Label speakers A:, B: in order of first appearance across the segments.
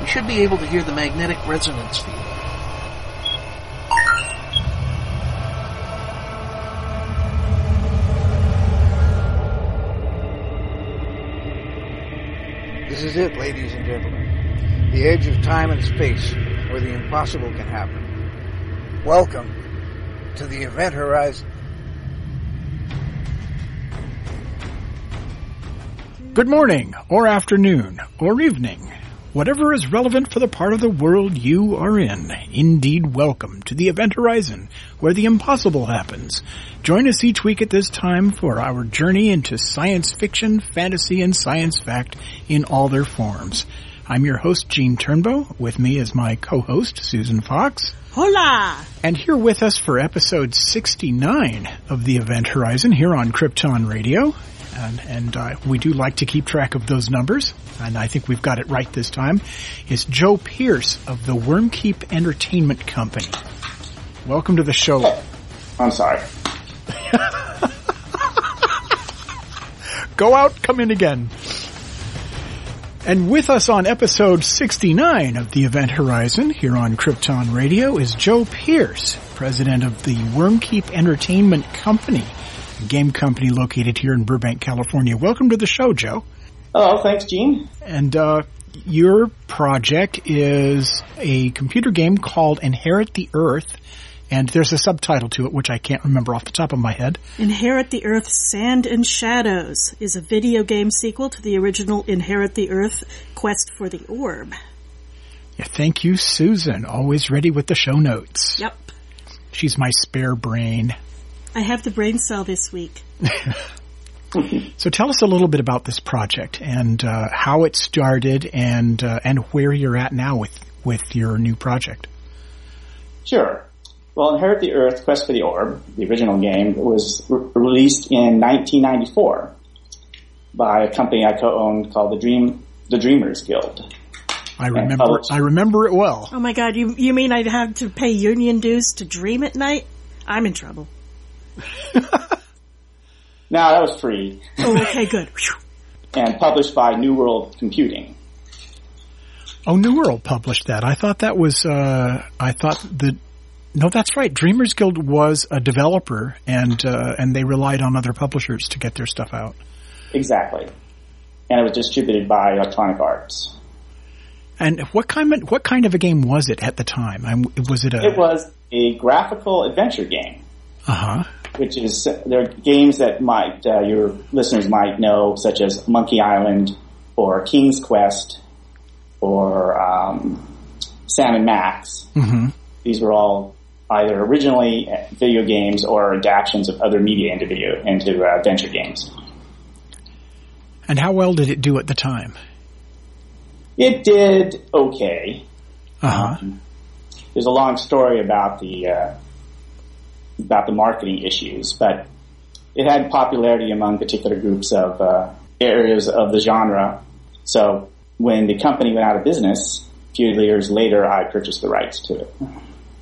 A: We should be able to hear the magnetic resonance field.
B: This is it, ladies and gentlemen. The edge of time and space where the impossible can happen. Welcome to the event horizon.
C: Good morning, or afternoon, or evening. Whatever is relevant for the part of the world you are in. Indeed, welcome to the Event Horizon, where the impossible happens. Join us each week at this time for our journey into science fiction, fantasy, and science fact in all their forms. I'm your host, Gene Turnbow. With me is my co-host, Susan Fox.
D: Hola!
C: And here with us for episode 69 of the Event Horizon here on Krypton Radio. And, and uh, we do like to keep track of those numbers, and I think we've got it right this time, is Joe Pearce of the Wyrmkeep Entertainment Company. Welcome to the show.
E: I'm sorry.
C: Go out, come in again. And with us on episode 69 of the Event Horizon here on Krypton Radio is Joe Pearce, president of the Wyrmkeep Entertainment Company, game company located here in Burbank, California. Welcome to the show, Joe.
E: Oh, thanks, Gene.
C: And uh, your project is a computer game called Inherit the Earth, and there's a subtitle to it which I can't remember off the top of my head.
D: Inherit the Earth Sand and Shadows is a video game sequel to the original Inherit the Earth Quest for the Orb.
C: Yeah, thank you, Susan. Always ready with the show notes.
D: Yep.
C: She's my spare brain.
D: I have the brain cell this week.
C: So tell us a little bit about this project and uh, how it started and uh, and where you're at now with with your new project.
E: Sure. Well, Inherit the Earth Quest for the Orb, the original game, was re- released in 1994 by a company I co-owned called the Dream the Dreamers Guild.
C: I remember. I remember it well.
D: Oh my god, you, you mean I'd have to pay union dues to dream at night? I'm in trouble.
E: Now that was free
D: Oh, okay, good.
E: And published by New World Computing.
C: Oh, New World published that. I thought that was uh, I thought that no, that's right. Dreamers Guild was a developer and uh, and they relied on other publishers to get their stuff out.
E: Exactly. And it was distributed by Electronic Arts.
C: And what kind of what kind of a game was it at the time? I'm, was it a
E: It was a graphical adventure game.
C: uh huh?
E: Which is there are games that might uh, your listeners might know, such as Monkey Island or King's Quest or um, Sam and Max.
C: hmm
E: These were all either originally video games or adaptations of other media into video into uh, adventure games.
C: And how well did it do at the time?
E: It did okay.
C: Uh huh.
E: Um, there's a long story about the uh, about the marketing issues, but it had popularity among particular groups of uh, areas of the genre. So when the company went out of business, a few years later, I purchased the rights to it.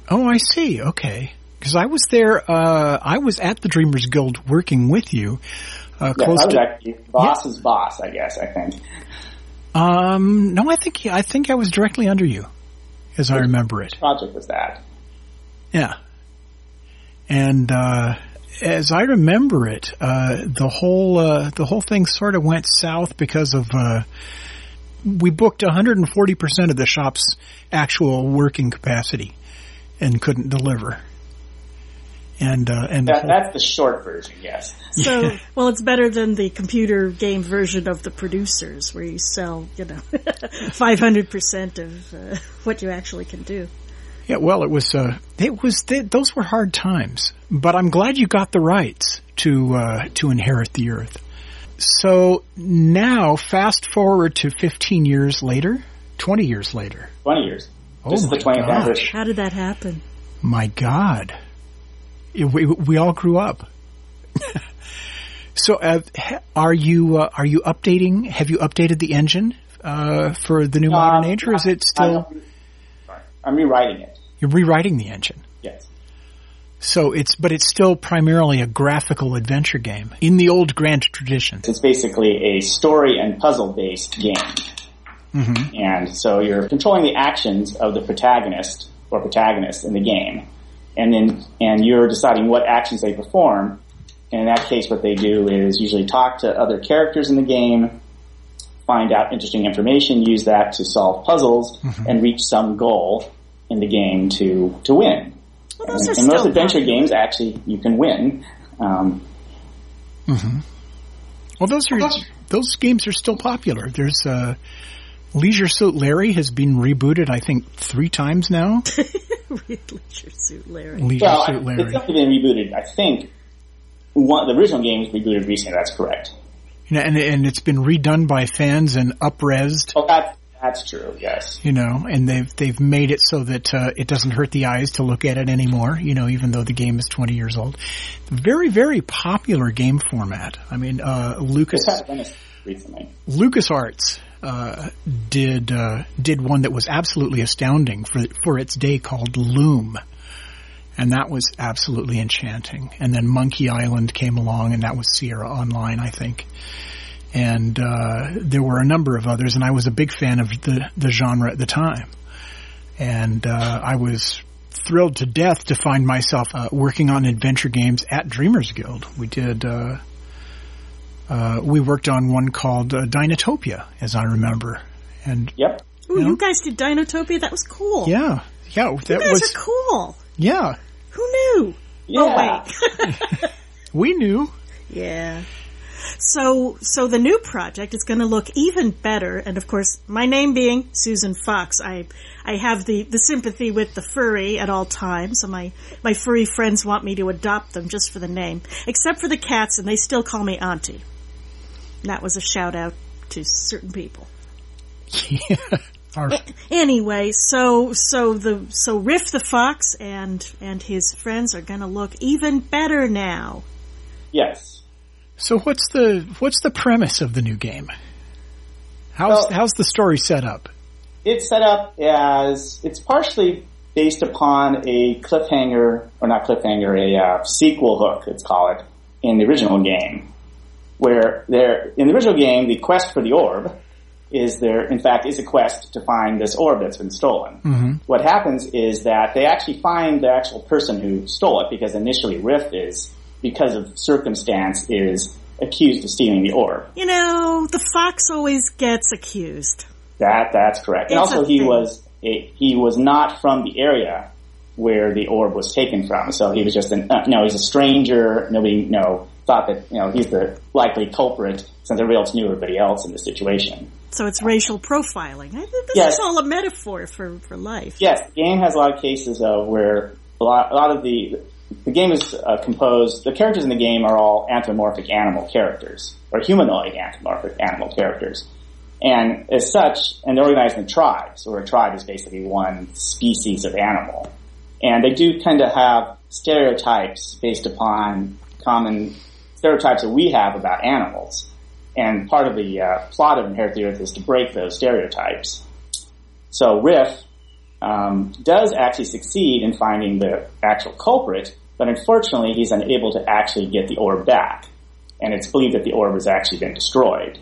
C: Oh, I see. Okay. Because I was there, uh, I was at the Dreamers Guild working with you, uh,
E: Yeah,
C: close
E: was
C: to,
E: boss's boss, I guess. I think.
C: um, no, I think, I think I was directly under you, as I remember it.
E: Project was that.
C: Yeah. And, uh, as I remember it, uh, the whole, uh, the whole thing sort of went south because of, uh, we booked 140% of the shop's actual working capacity and couldn't deliver. And, uh, and
E: that
C: whole-
E: that's the short version, yes.
D: So, well, it's better than the computer game version of the producers, where you sell, you know, 500% of uh, what you actually can do.
C: Yeah, well, it was uh, it was th- those were hard times, but I'm glad you got the rights to uh, to inherit the earth. So now, fast forward to 15 years later, 20 years later.
E: 20 years.
C: Oh
E: this is the
C: my
E: 20th
C: gosh.
E: anniversary.
D: How did that happen?
C: My God. It- We, we all grew up. so, uh, are you uh, are you updating? Have you updated the engine uh, for the new modern age, or is it still.
E: I'm rewriting it.
C: You're rewriting the engine?
E: Yes.
C: So it's but it's still primarily a graphical adventure game in the old grand tradition.
E: It's basically a story and puzzle based game.
C: Mm-hmm.
E: And so you're controlling the actions of the protagonist or protagonists in the game. And then, and you're deciding what actions they perform. And in that case, what they do is usually talk to other characters in the game, find out interesting information, use that to solve puzzles, and reach some goal in the game to, to win.
D: Well, those
E: And
D: are
E: in most
D: still
E: adventure
D: popular.
E: games, actually, you can win. Um,
C: Well, those are those games are still popular. There's uh, Leisure Suit Larry has been rebooted, I think, three times now.
D: Leisure Suit Larry.
C: Leisure
E: well, I-
C: Suit
E: it's
C: Larry.
E: definitely been rebooted. I think one, the original game was rebooted recently. That's correct.
C: You know, and and it's been redone by fans and upresed.
E: Oh, that, that's true. Yes.
C: You know, and they've they've made it so that uh, it doesn't hurt the eyes to look at it anymore. You know, even though the game is twenty years old. Very very popular game format. I mean, uh, Lucas
E: It's had Venice recently.
C: LucasArts uh, did uh, did one that was absolutely astounding for for its day called Loom, and that was absolutely enchanting. And then Monkey Island came along, and that was Sierra Online, I think. And uh, there were a number of others, and I was a big fan of the the genre at the time. And uh, I was thrilled to death to find myself uh, working on adventure games at Dreamers Guild. We did. Uh, uh, we worked on one called uh, Dinotopia, as I remember. And
E: Yep.
D: Ooh,
C: Yeah.
D: you guys did Dinotopia? That was cool.
C: yeah, yeah,
D: You
C: that
D: guys
C: was
D: are cool.
C: yeah.
D: Who knew?
E: Yeah.
D: Oh, wait.
C: We knew.
D: Yeah. So, so the new project is going to look even better, and of course, my name being Susan Fox, I, I have the, the sympathy with the furry at all times. So my, my furry friends want me to adopt them just for the name, except for the cats, and they still call me Auntie. And that was a shout out to certain people.
C: Yeah. Our,
D: Anyway, so so the so Riff the Fox and and his friends are going to look even better now.
E: Yes.
C: So what's the what's the premise of the new game? How's
E: Well-
C: how's the story set up?
E: It's set up as it's partially based upon a cliffhanger, or not cliffhanger, a uh, sequel hook, let's call it, in the original game. Where there, in the original game, the quest for the orb is there, in fact, is a quest to find this orb that's been stolen. What happens is that they actually find the actual person who stole it because initially Riff is, because of circumstance, is accused of stealing the orb.
D: You know, the fox always gets accused.
E: That that's correct. and
D: It's
E: also, he
D: thing.
E: was a, he was not from the area where the orb was taken from. So he was just an uh, no. He's a stranger. Nobody you know thought that you know he's the likely culprit since everybody else knew everybody else in the situation.
D: So it's racial profiling. This
E: Yes.
D: is all a metaphor for, for life.
E: Yes, the game has a lot of cases of where a lot, a lot of the the game is uh, composed. The characters in the game are all anthropomorphic animal characters or humanoid anthropomorphic animal characters, and as such, and they're organized in tribes. Where a tribe is basically one species of animal, and they do tend to have stereotypes based upon common stereotypes that we have about animals. And part of the uh, plot of Inherit the Earth is to break those stereotypes. So Riff does actually succeed in finding the actual culprit, but unfortunately he's unable to actually get the orb back. And it's believed that the orb has actually been destroyed.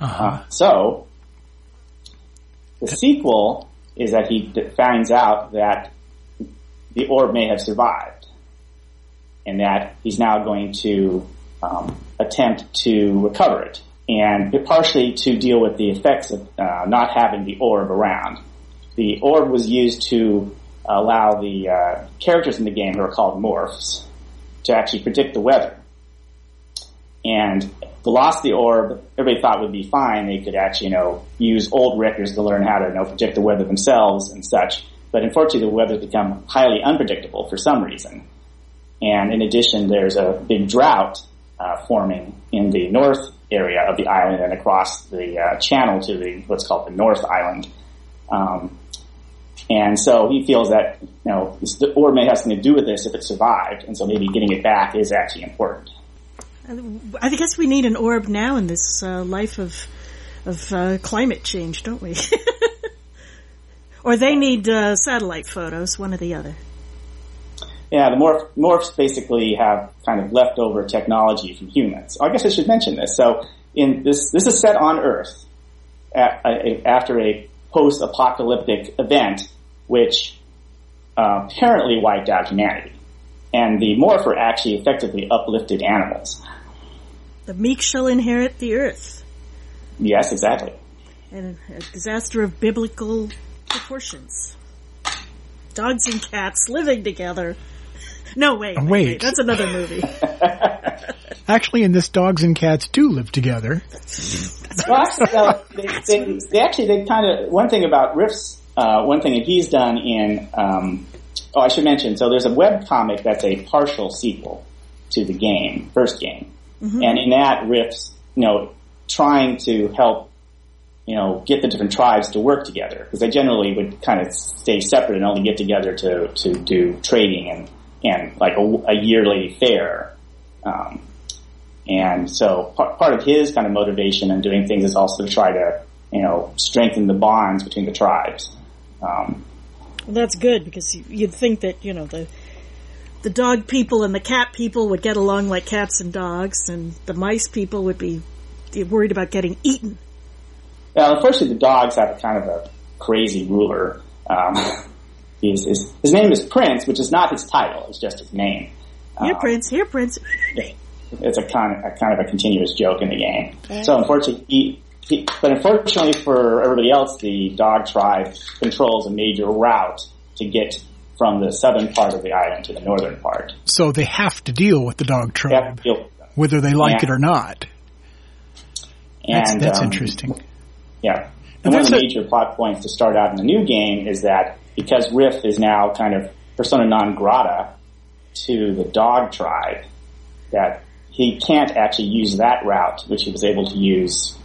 E: Uh, so, the sequel is that he finds out that the orb may have survived. And that he's now going to um, attempt to recover it. And partially to deal with the effects of uh, not having the orb around the orb was used to allow the uh, characters in the game who are called morphs to actually predict the weather. And the the orb, everybody thought would be fine. They could actually, you know, use old records to learn how to, you know, predict the weather themselves and such. But unfortunately, the weather's become highly unpredictable for some reason. And in addition, there's a big drought uh, forming in the north area of the island and across the uh, channel to the what's called the North Island. Um, And so he feels that, you know, the orb may have something to do with this if it survived, and so maybe getting it back is actually important.
D: I guess we need an orb now in this uh, life of of uh, climate change, don't we? or they need uh, satellite photos, one or the other.
E: Yeah, the morph, morphs basically have kind of leftover technology from humans. I guess I should mention this. So, in this, this is set on Earth at, after a post-apocalyptic event, which uh, apparently wiped out humanity, and the morpher actually effectively uplifted animals.
D: The meek shall inherit the earth.
E: Yes, exactly.
D: And a disaster of biblical proportions. Dogs and cats living together. No, wait, wait, wait. that's another movie.
C: actually, in this, dogs and cats do live together.
E: well, uh, they, they, they, actually, they kind of, one thing about Riff's, uh, one thing that he's done in, um, oh, I should mention, so there's a web comic that's a partial sequel to the game, first game. Mm-hmm. And in that, Riff's, you know, trying to help, you know, get the different tribes to work together because they generally would kind of stay separate and only get together to, to do trading and, and like a, a yearly fair. Um, and so part, part of his kind of motivation in doing things is also to try to, you know, strengthen the bonds between the tribes. Um,
D: well, that's good because you'd think that, you know, the, the dog people and the cat people would get along like cats and dogs, and the mice people would be worried about getting eaten.
E: Well, unfortunately, the dogs have a kind of a crazy ruler. Um, his, his, his, name is Prince, which is not his title; it's just his name.
D: Here, um, Prince. Here, Prince.
E: It's a kind of a kind of a continuous joke in the game. Okay. So, unfortunately, he, he, but unfortunately for everybody else, the dog tribe controls a major route to get from the southern part of the island to the northern part.
C: So they have to deal with the dog tribe, whether they like it or not. That's, and, that's um, interesting.
E: Yeah. And one of the major plot points to start out in the new game is that because Riff is now kind of persona non grata to the dog tribe, that he can't actually use that route, which he was able to use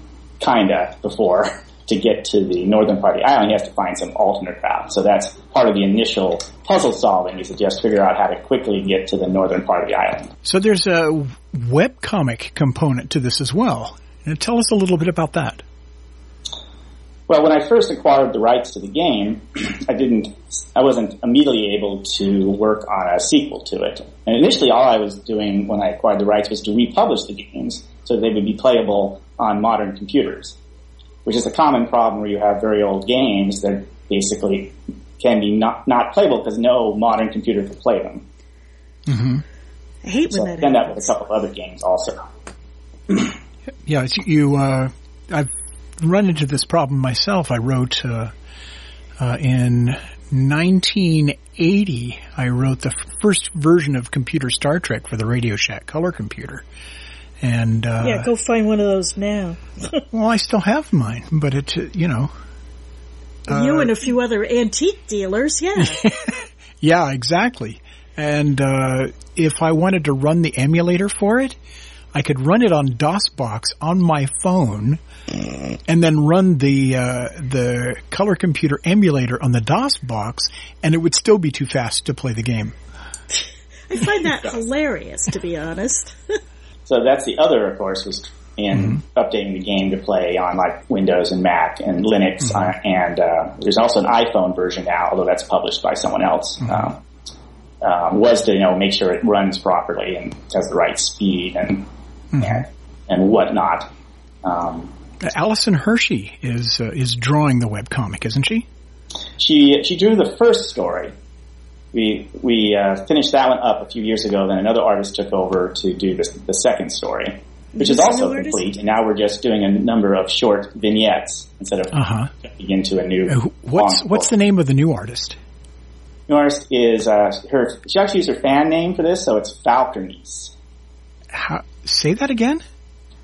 E: kinda before to get to the northern part of the island. He has to find some alternate route. So that's part of the initial puzzle solving is to just figure out how to quickly get to the northern part of the island.
C: So there's a web comic component to this as well. And tell us a little bit about that.
E: Well, when I first acquired the rights to the game, I didn't, I wasn't immediately able to work on a sequel to it. And initially all I was doing when I acquired the rights was to republish the games so they would be playable on modern computers, which is a common problem where you have very old games that basically can be not, not playable because no modern computer can play them.
D: Mm-hmm. I hate
E: so
D: when that
E: done that with a couple of other games also.
C: yeah, you. Uh, I've run into this problem myself. I wrote uh, uh, in 1980. I wrote the first version of Computer Star Trek for the Radio Shack color computer. And uh,
D: yeah, go find one of those now.
C: well, I still have mine, but it, you know,
D: you and a few other antique dealers, yeah.
C: yeah, exactly. And uh, if I wanted to run the emulator for it, I could run it on DOSBox on my phone, and then run the uh, the color computer emulator on the DOSBox, and it would still be too fast to play the game.
D: I find that hilarious, to be honest.
E: So that's the other, of course, was in mm-hmm. updating the game to play on like Windows and Mac and Linux, mm-hmm. uh, and uh, there's also an iPhone version now, although that's published by someone else. Mm-hmm. Um, um, was to you know make sure it runs properly and has the right speed and mm-hmm. and, and whatnot. Um,
C: Allison Hershey is uh, is drawing the web comic, isn't she?
E: She she drew the first story. We we uh, finished that one up a few years ago. Then another artist took over to do the, the second story, which is also complete. And now we're just doing a number of short vignettes instead of uh-huh. into a new. Uh,
C: what's what's the name of the new artist?
E: New artist is uh, her. She actually used her fan name for this, so it's Falkurneeze.
C: How, say that again.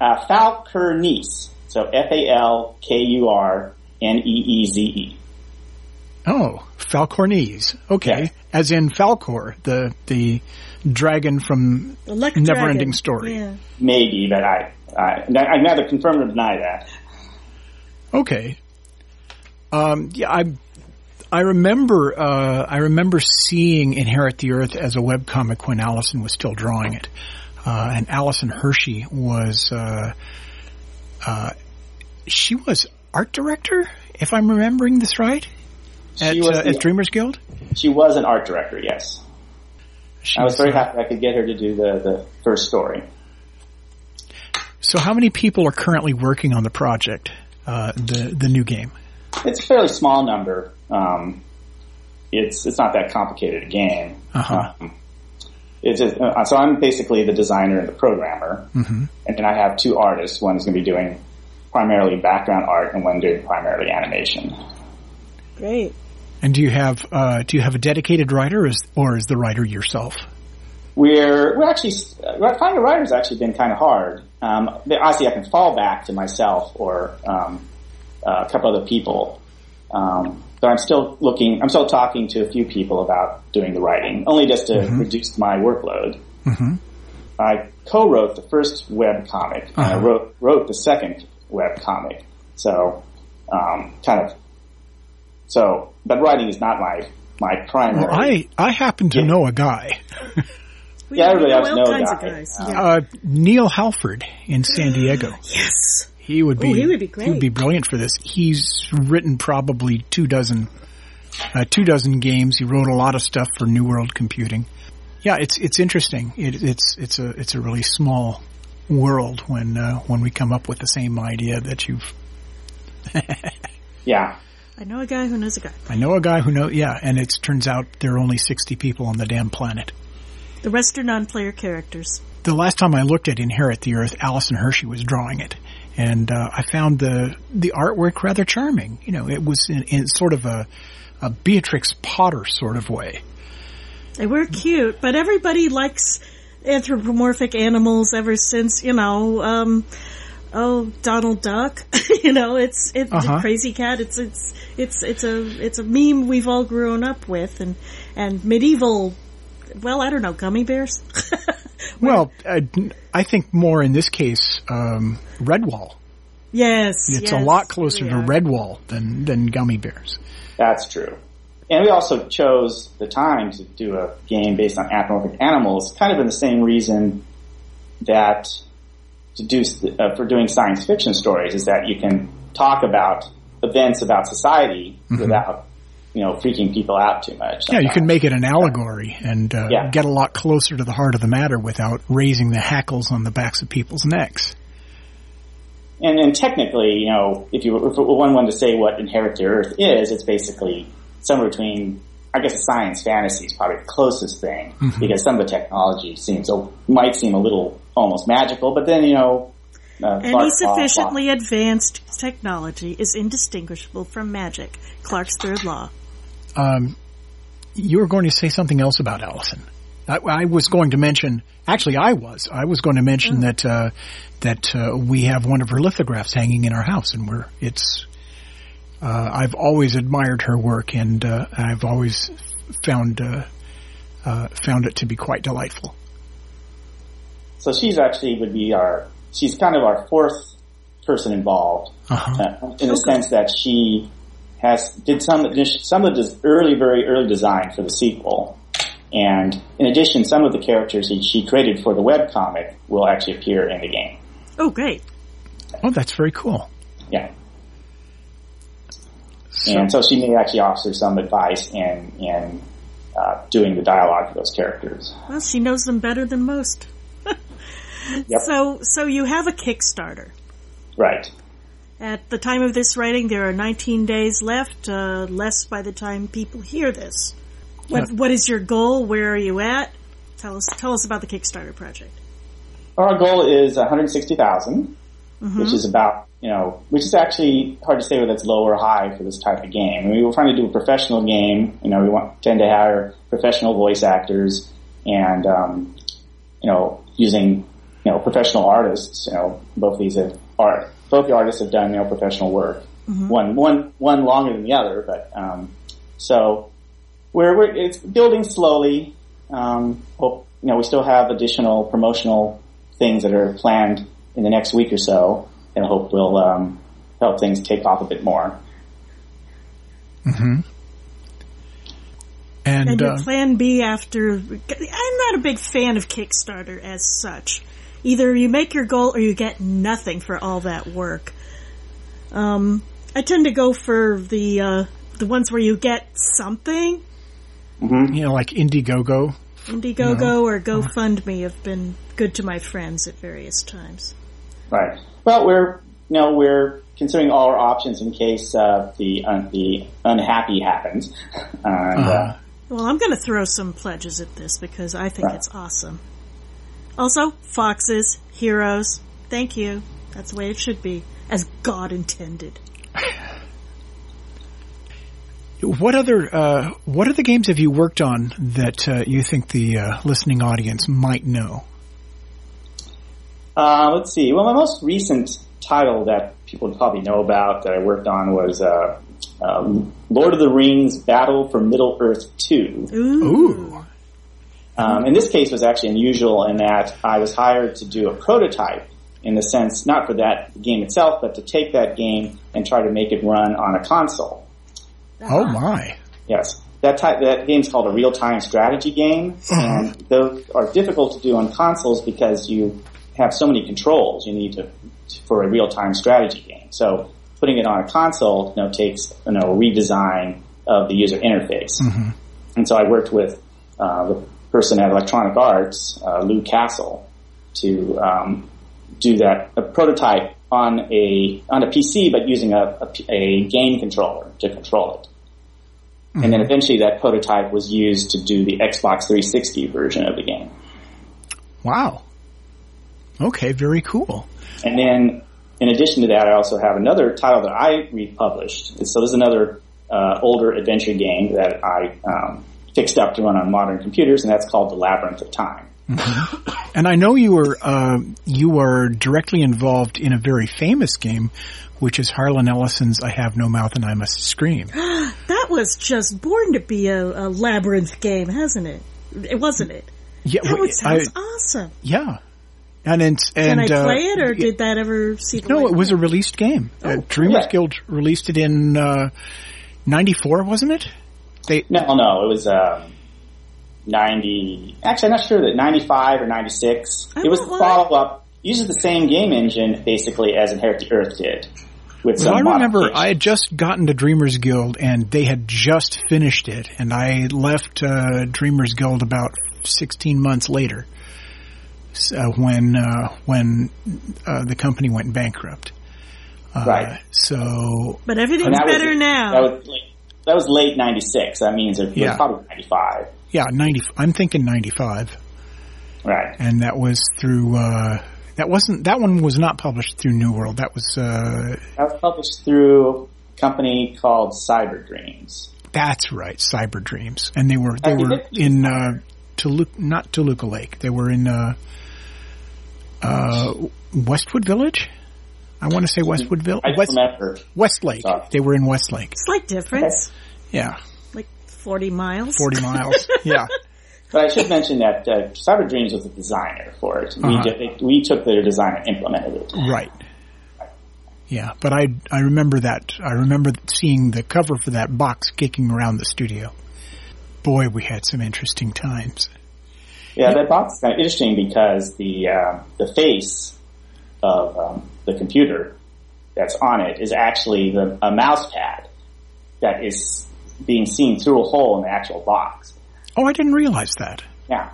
E: Uh, Falkurneeze. So F A L K U R N E E Z E.
C: Oh, Falkurneeze. Okay, yes. as in Falkor, the the dragon from Neverending Story.
D: Yeah.
E: Maybe, but I I, I neither confirm or deny that.
C: Okay. Um, yeah, I I remember uh, I remember seeing Inherit the Earth as a webcomic when Allison was still drawing it, uh, and Allison Hershey was uh, uh she was art director, if I'm remembering this right, at,
E: She was
C: uh,
E: the-
C: at Dreamers Guild.
E: She was an art director, yes.
C: She
E: I was very happy I could get her to do the, the first story.
C: So, how many people are currently working on the project, uh, the the new game?
E: It's a fairly small number. Um, it's it's not that complicated a game.
C: Uh-huh.
E: Um, it's just, uh, so I'm basically the designer and the programmer,
C: Mm-hmm.
E: and then I have two artists. One's going to be doing primarily background art, and one doing primarily animation.
D: Great.
C: And do you have uh, do you have a dedicated writer, or is, or is the writer yourself?
E: We're we're actually uh, finding a writer has actually been kind of hard. Um, obviously, I can fall back to myself or um, uh, a couple other people, um, but I'm still looking. I'm still talking to a few people about doing the writing, only just to reduce my workload.
C: Mm-hmm.
E: I co-wrote the first web comic, and I
C: Uh-huh.
E: wrote wrote the second web comic. So, um, kind of. So, but writing is not my my primary.
C: Well, I I happen to
E: Yeah.
C: know a guy,
D: We,
E: Yeah, everybody else knows
D: kinds
E: that.
D: of guys.
E: Um,
D: yeah.
C: uh, Neal Hallford in San Diego.
D: yes.
C: He would be
D: Oh, he would be
C: He would be brilliant for this. He's written probably two dozen uh, two dozen games. He wrote a lot of stuff for New World Computing. Yeah, it's it's interesting. It, it's it's a it's a really small world when uh, when we come up with the same idea that you've.
E: yeah.
D: I know a guy who knows a guy.
C: I know a guy who know yeah, and it turns out there are only sixty people on the damn planet.
D: The rest are non-player characters.
C: the last time I looked at Inherit the Earth, Allison Hershey was drawing it, and uh, I found the the artwork rather charming. You know, it was in, in sort of a a Beatrix Potter sort of way.
D: They were cute, but everybody likes anthropomorphic animals ever since, you know, um, oh, Donald Duck. you know, it's, it's
C: Uh-huh.
D: Krazy Kat. It's, it's, it's, it's a, it's a meme we've all grown up with and, and medieval, well, I don't know, gummy bears?
C: Well, I, I think more in this case, um, Redwall.
D: yes.
C: It's a lot closer
D: yeah.
C: to Redwall than than gummy bears.
E: That's true. And we also chose the time to do a game based on anthropomorphic animals, kind of in the same reason that to do uh, for doing science fiction stories is that you can talk about events about society without you know freaking people out too much.
C: Mm-hmm. Yeah, you can make it an allegory and uh,
E: Yeah.
C: get a lot closer to the heart of the matter without raising the hackles on the backs of people's necks.
E: And, and technically, you know, if you if one wanted to say what Inherit the Earth is, it's basically somewhere between, I guess, science fantasy is probably the closest thing because some of the technology seems might seem a little almost magical, but then you know, uh,
D: Any
E: Clarke-
D: sufficiently advanced technology is indistinguishable from magic. Clarke's third law.
C: Um, you were going to say something else about Allison. I, I was going to mention. Actually, I was. I was going to mention that uh, that uh, we have one of her lithographs hanging in our house, and we're it's. Uh, I've always admired her work, and uh, I've always found uh, uh, found it to be quite delightful.
E: So she's actually would be our. She's kind of our fourth person involved
C: Uh-huh.
E: uh, in the sense that she has did some some of the early, very early design for the sequel, and in addition, some of the characters that she created for the web comic will actually appear in the game.
D: Oh, great.
C: Oh, that's very cool.
E: Yeah,
C: So,
E: and so she may actually offer some advice in in uh, doing the dialogue for those characters.
D: Well, she knows them better than most.
E: Yep.
D: So, so you have a Kickstarter.
E: Right.
D: At the time of this writing, there are 19 days left, uh, less by the time people hear this. What, what is your goal? Where are you at? Tell us, tell us about the Kickstarter project.
E: Our goal is 160,000, which is about, you know, which is actually hard to say whether it's low or high for this type of game. I mean, we were trying to do a professional game. You know, we want, tend to hire professional voice actors and, um, you know, using, you know, professional artists. You know, both these have, are, both the artists have done, you know, professional work. One, one, one longer than the other, but, um, so we're, we're, it's building slowly. Um, hope, you know, we still have additional promotional things that are planned in the next week or so, and I hope will um, help things take off a bit more.
C: And,
D: And your
C: uh,
D: plan B after, I'm not a big fan of Kickstarter as such. Either you make your goal or you get nothing for all that work. Um, I tend to go for the, uh, the ones where you get something.
C: you know, like Indiegogo.
D: Indiegogo or GoFundMe have been good to my friends at various times.
E: Right. Well, we're you know we're considering all our options in case uh, the un- the unhappy happens. and, uh,
C: Uh,
D: Well, I'm going to throw some pledges at this because I think
E: Right.
D: it's awesome. Also, foxes, heroes, thank you. That's the way it should be, as God intended.
C: what other uh, what other games have you worked on that uh, you think the uh, listening audience might know?
E: Uh, let's see. Well, my most recent title that people probably know about that I worked on was uh, um, Lord of the Rings: Battle for Middle Earth Two.
D: Ooh.
C: Ooh,
E: Um, in this case, was actually unusual in that I was hired to do a prototype. In the sense, not for that game itself, but to take that game and try to make it run on a console.
C: oh my!
E: Yes. That type, that game's called a real-time strategy game, and those are difficult to do on consoles because you have so many controls you need to, for a real-time strategy game. So putting it on a console, you know, takes, you know, a redesign of the user interface. And so I worked with, uh, the person at Electronic Arts, uh, Lou Castle, to, um, do that, a prototype on a, on a PC, but using a, a, a game controller to control it. And then eventually that prototype was used to do the Xbox 360 version of the game.
C: Wow. Okay, very cool.
E: And then in addition to that, I also have another title that I republished. So this is another uh, older adventure game that I um, fixed up to run on modern computers, and that's called The Labyrinth of Time.
C: And I know you were uh, you were directly involved in a very famous game, which is Harlan Ellison's "I Have No Mouth and I Must Scream."
D: That was just born to be a, a labyrinth game, hasn't it? It wasn't it?
C: Yeah,
D: That would
C: I-
D: sounds awesome.
C: yeah, and it's
D: Can
C: and
D: I
C: uh,
D: play it, or did that ever see the
C: no,
D: light?
C: it was a released game. uh,
D: Oh,
C: Dreamers
E: yeah.
C: Guild released it in uh, '94, wasn't it? They
E: No, no, it was um, 90. Actually, I'm not sure that 95 or 96.
D: I
E: it was the follow up. Uses the same game engine basically as Inherit the Earth did. With some
C: Well, I remember. I had just gotten to Dreamers Guild and they had just finished it, and I left uh, Dreamers Guild about 16 months later, s- uh, when uh, when uh, the company went bankrupt. Uh,
E: Right.
C: So
D: But everything's
E: And that was-
D: better now.
E: That was, late, that was late 96. That means it was
C: Yeah.
E: probably 95.
C: yeah, 90. I'm thinking 95,
E: Right.
C: and that was through. Uh, that wasn't. That one was not published through New World. That was. Uh,
E: That was published through a company called Cyber Dreams.
C: that's right, Cyber Dreams, and they were they were in uh, Toluca, not Toluca Lake. They were in uh, uh, Westwood Village. I want to say Westwood Village.
E: I
C: West,
E: remember.
C: Westlake.
E: Sorry.
C: They were in Westlake.
D: Slight difference,
C: Yeah,
D: like forty miles.
C: forty miles. Yeah.
E: But I should mention that uh, Cyber Dreams was the designer for it. We,
C: Uh-huh.
E: did, it, we took their design and implemented it.
C: Right. Yeah, but I I remember that. I remember seeing the cover for that box kicking around the studio. Boy, we had some interesting times.
E: Yeah, that box is kind of interesting because the uh, the face of um, the computer that's on it is actually the, a mouse pad that is being seen through a hole in the actual box.
C: Oh, I didn't realize that.
E: Yeah,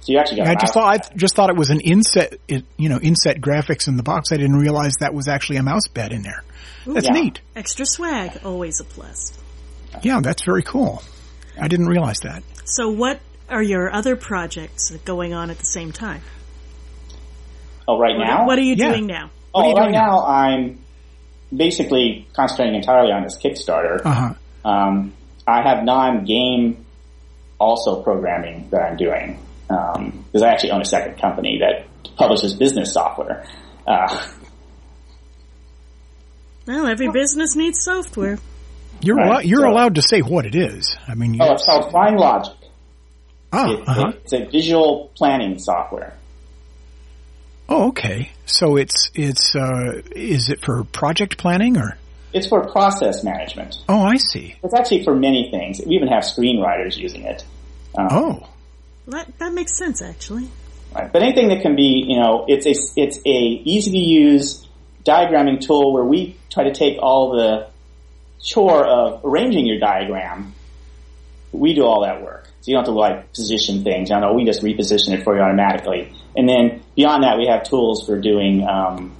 E: so you actually got. a
C: I just
E: mouse
C: thought I just thought it was an inset, you know, inset graphics in the box. I didn't realize that was actually a mouse pad in there. That's
E: Yeah.
C: neat.
D: Extra swag, always a plus.
C: Yeah, that's very cool. I didn't realize that.
D: So, what are your other projects going on at the same time?
E: Oh, right
D: What,
E: now.
D: what are you
C: Yeah.
D: doing now?
E: oh,
C: are you
E: right
C: doing
E: now I'm basically concentrating entirely on this Kickstarter.
C: Uh huh.
E: Um, I have non-game also programming that I'm doing because I actually own a second company that publishes business software. Uh,
D: Well, every business needs software.
C: You're
E: Right,
C: allo- you're
E: so-
C: allowed to say what it is. I mean, you
E: oh, it's called Fine Logic.
C: Ah,
E: It-
C: uh-huh.
E: It's a visual planning software.
C: oh, okay. So it's it's uh, is it for project planning or?
E: It's for process management.
C: Oh, I see.
E: It's actually for many things. We even have screenwriters using it. Um,
C: Oh,
D: That, that makes sense, actually.
E: Right. But anything that can be, you know, it's a it's a easy to use diagramming tool where we try to take all the chore of arranging your diagram. We do all that work, so you don't have to like position things. I know we just reposition it for you automatically. And then beyond that, we have tools for doing um,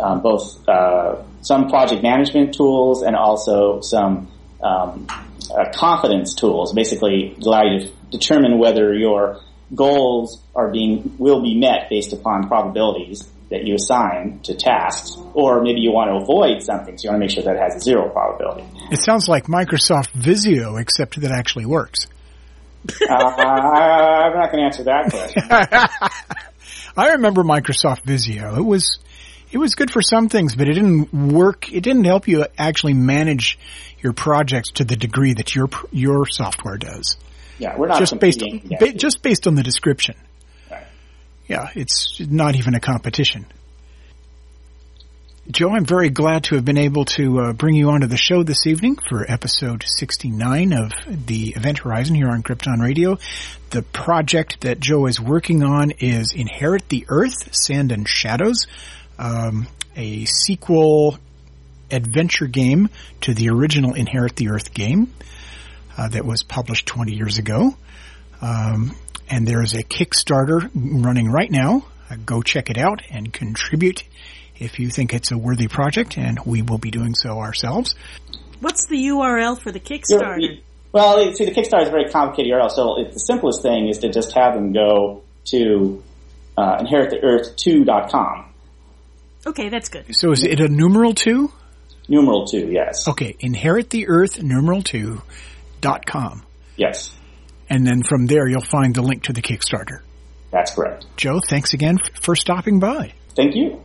E: um, both uh, some project management tools and also some um, uh, confidence tools. Basically, allow you to determine whether your goals are being will be met based upon probabilities that you assign to tasks, or maybe you want to avoid something, so you want to make sure that it has zero probability.
C: it sounds like Microsoft Visio, except that actually works.
E: uh, I'm not going to answer that question.
C: I remember Microsoft Visio. It was it was good for some things, but it didn't work. It didn't help you actually manage your projects to the degree that your your software does.
E: Yeah, we're not
C: just based
E: competing
C: ba- just based on the description. Yeah, it's not even a competition. Joe, I'm very glad to have been able to uh, bring you onto the show this evening for episode 69 of the Event Horizon here on Krypton Radio. The project that Joe is working on is Inherit the Earth, Sand and Shadows, um, a sequel adventure game to the original Inherit the Earth game uh, that was published 20 years ago. Um, and there is a Kickstarter running right now. Uh, go check it out and contribute if you think it's a worthy project, and we will be doing so ourselves.
D: What's the URL for the
E: You're-
D: Kickstarter?
E: well, see, the Kickstarter is a very complicated URL, so it, the simplest thing is to just have them go to uh, inherittheearth2.com.
D: Okay, that's good.
C: So is it a numeral two?
E: Numeral 2, yes.
C: Okay, inherit the earth numeral two dot com.
E: Yes,
C: And then from there you'll find the link to the Kickstarter.
E: that's correct.
C: Joe, thanks again for stopping by.
E: Thank you.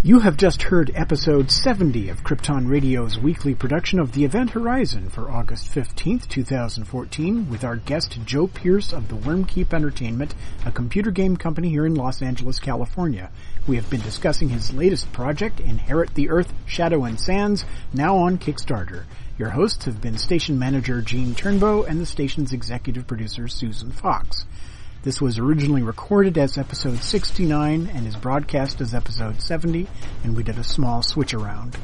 C: You have just heard episode 70 of Krypton Radio's weekly production of The Event Horizon for August 15th, 2014, with our guest Joe Pearce of the Wyrmkeep Entertainment, a computer game company here in Los Angeles, California. We have been discussing his latest project, Inherit the Earth, Shadow and Sands, now on Kickstarter. Your hosts have been station manager Gene Turnbow and the station's executive producer Susan Fox. This was originally recorded as episode 69 and is broadcast as episode 70, and we did a small switch around.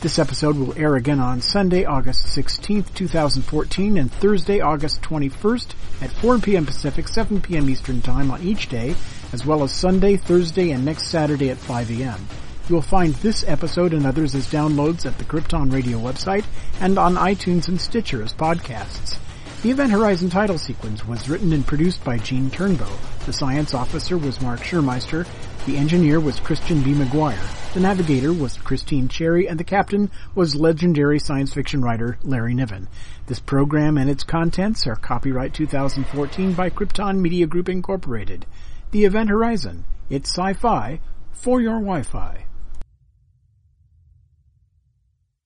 C: This episode will air again on Sunday, August 16th, 2014, and Thursday, August 21st at 4 p.m. Pacific, 7 p.m. Eastern Time on each day, as well as Sunday, Thursday, and next Saturday at 5 a.m. You will find this episode and others as downloads at the Krypton Radio website and on iTunes and Stitcher as podcasts. The Event Horizon title sequence was written and produced by Gene Turnbow. The science officer was Mark Schurmeister. The engineer was Christian B. McGuire. The navigator was Christine Cherry, and the captain was legendary science fiction writer Larry Niven. This program and its contents are copyright 2014 by Krypton Media Group Incorporated. The Event Horizon. It's sci-fi for your Wi-Fi.